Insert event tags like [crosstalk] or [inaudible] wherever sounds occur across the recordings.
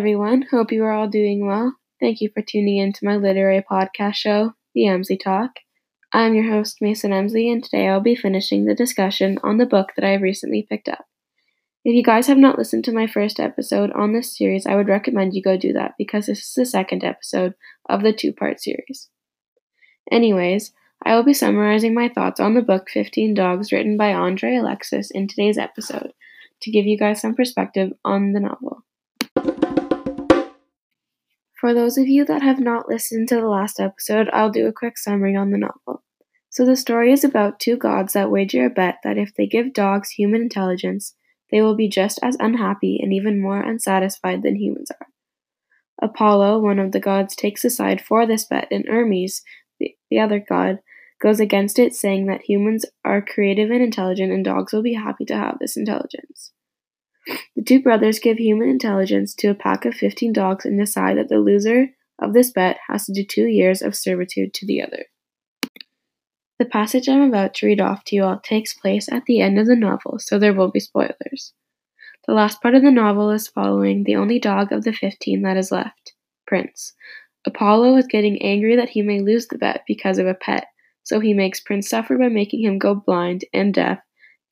everyone. Hope you are all doing well. Thank you for tuning in to my literary podcast show, The Emsley Talk. I'm your host, Mason Emsley, and today I'll be finishing the discussion on the book that I have recently picked up. If you guys have not listened to my first episode on this series, I would recommend you go do that because this is the second episode of the two part series. Anyways, I will be summarizing my thoughts on the book 15 Dogs written by Andre Alexis in today's episode to give you guys some perspective on the novel. For those of you that have not listened to the last episode, I'll do a quick summary on the novel. So, the story is about two gods that wager a bet that if they give dogs human intelligence, they will be just as unhappy and even more unsatisfied than humans are. Apollo, one of the gods, takes a side for this bet, and Hermes, the, the other god, goes against it, saying that humans are creative and intelligent and dogs will be happy to have this intelligence. The two brothers give human intelligence to a pack of 15 dogs and decide that the loser of this bet has to do two years of servitude to the other. The passage I'm about to read off to you all takes place at the end of the novel, so there will be spoilers. The last part of the novel is following the only dog of the 15 that is left, Prince. Apollo is getting angry that he may lose the bet because of a pet, so he makes Prince suffer by making him go blind and deaf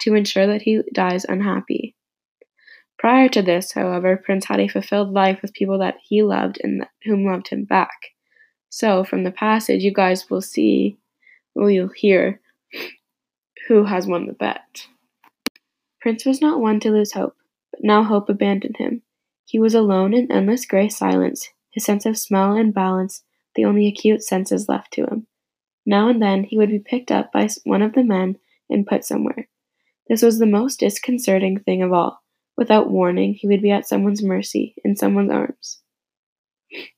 to ensure that he dies unhappy. Prior to this, however, Prince had a fulfilled life with people that he loved and whom loved him back. So, from the passage, you guys will see, or you'll hear, [sniffs] who has won the bet. Prince was not one to lose hope, but now hope abandoned him. He was alone in endless gray silence, his sense of smell and balance the only acute senses left to him. Now and then he would be picked up by one of the men and put somewhere. This was the most disconcerting thing of all Without warning, he would be at someone's mercy, in someone's arms.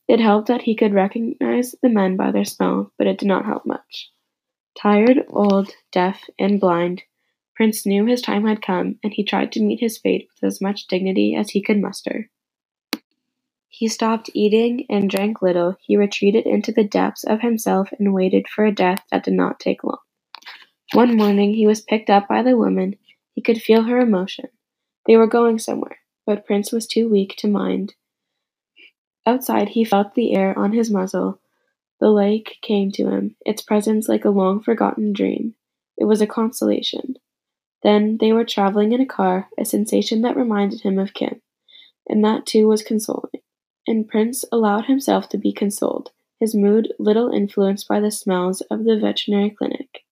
It helped that he could recognize the men by their smell, but it did not help much. Tired, old, deaf, and blind, Prince knew his time had come, and he tried to meet his fate with as much dignity as he could muster. He stopped eating and drank little. He retreated into the depths of himself and waited for a death that did not take long. One morning he was picked up by the woman. He could feel her emotion. They were going somewhere, but Prince was too weak to mind. Outside he felt the air on his muzzle. The lake came to him, its presence like a long forgotten dream. It was a consolation. Then they were traveling in a car, a sensation that reminded him of Kim, and that too was consoling. And Prince allowed himself to be consoled, his mood little influenced by the smells of the veterinary clinic.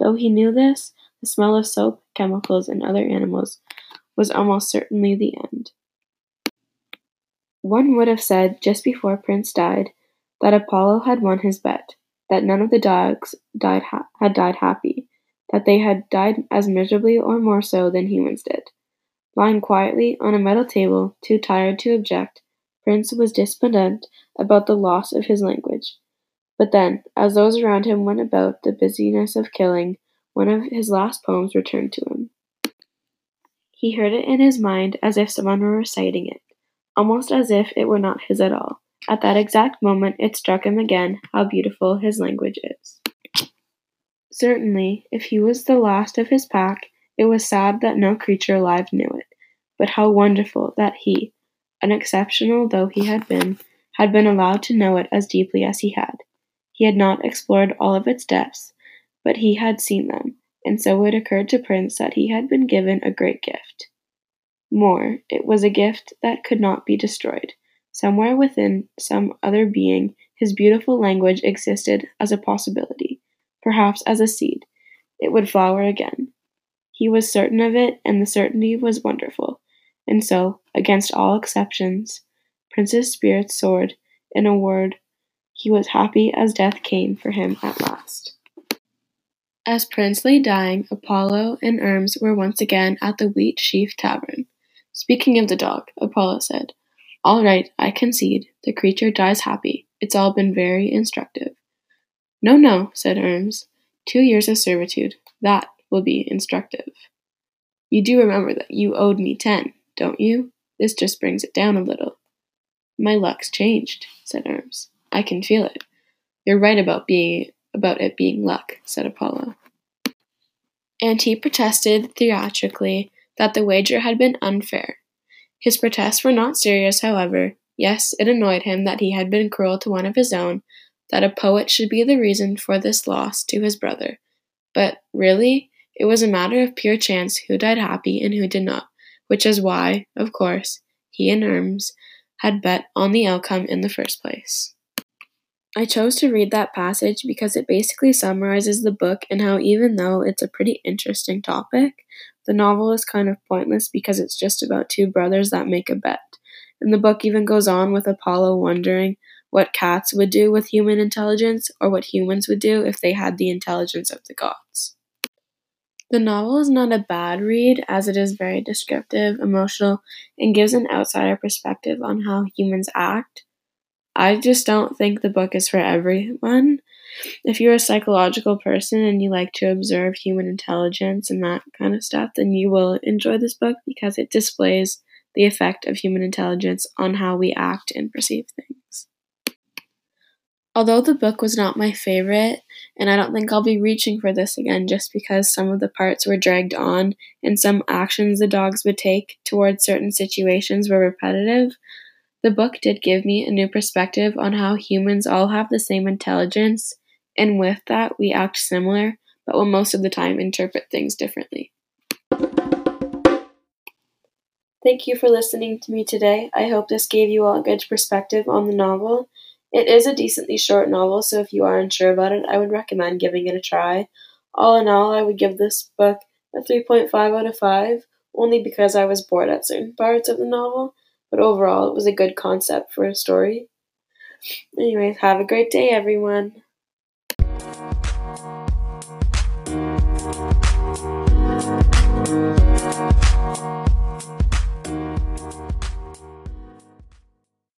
Though he knew this, the smell of soap, chemicals, and other animals was almost certainly the end. One would have said, just before Prince died, that Apollo had won his bet, that none of the dogs died ha- had died happy, that they had died as miserably or more so than humans did. Lying quietly on a metal table, too tired to object, Prince was despondent about the loss of his language. But then, as those around him went about the busyness of killing, one of his last poems returned to him. He heard it in his mind as if someone were reciting it, almost as if it were not his at all. At that exact moment it struck him again how beautiful his language is. Certainly, if he was the last of his pack, it was sad that no creature alive knew it, but how wonderful that he, unexceptional though he had been, had been allowed to know it as deeply as he had. He had not explored all of its depths, but he had seen them, and so it occurred to Prince that he had been given a great gift. More, it was a gift that could not be destroyed. Somewhere within some other being, his beautiful language existed as a possibility, perhaps as a seed. It would flower again. He was certain of it, and the certainty was wonderful. And so, against all exceptions, Prince's spirit soared. In a word, he was happy as death came for him at last. As Prince lay dying, Apollo and Hermes were once again at the Wheat Sheaf Tavern. Speaking of the dog, Apollo said, All right, I concede. The creature dies happy. It's all been very instructive. No, no, said Hermes. Two years of servitude. That will be instructive. You do remember that you owed me ten, don't you? This just brings it down a little. My luck's changed, said Hermes. I can feel it. You're right about being about it being luck, said Apollo and he protested theatrically that the wager had been unfair. His protests were not serious, however. Yes, it annoyed him that he had been cruel to one of his own, that a poet should be the reason for this loss to his brother. But really, it was a matter of pure chance who died happy and who did not, which is why, of course, he and Hermes had bet on the outcome in the first place. I chose to read that passage because it basically summarizes the book and how, even though it's a pretty interesting topic, the novel is kind of pointless because it's just about two brothers that make a bet. And the book even goes on with Apollo wondering what cats would do with human intelligence or what humans would do if they had the intelligence of the gods. The novel is not a bad read as it is very descriptive, emotional, and gives an outsider perspective on how humans act. I just don't think the book is for everyone. If you're a psychological person and you like to observe human intelligence and that kind of stuff, then you will enjoy this book because it displays the effect of human intelligence on how we act and perceive things. Although the book was not my favorite, and I don't think I'll be reaching for this again just because some of the parts were dragged on and some actions the dogs would take towards certain situations were repetitive, the book did give me a new perspective on how humans all have the same intelligence, and with that, we act similar, but will most of the time interpret things differently. Thank you for listening to me today. I hope this gave you all a good perspective on the novel. It is a decently short novel, so if you are unsure about it, I would recommend giving it a try. All in all, I would give this book a 3.5 out of 5, only because I was bored at certain parts of the novel, but overall, it was a good concept for a story. Anyways, have a great day, everyone.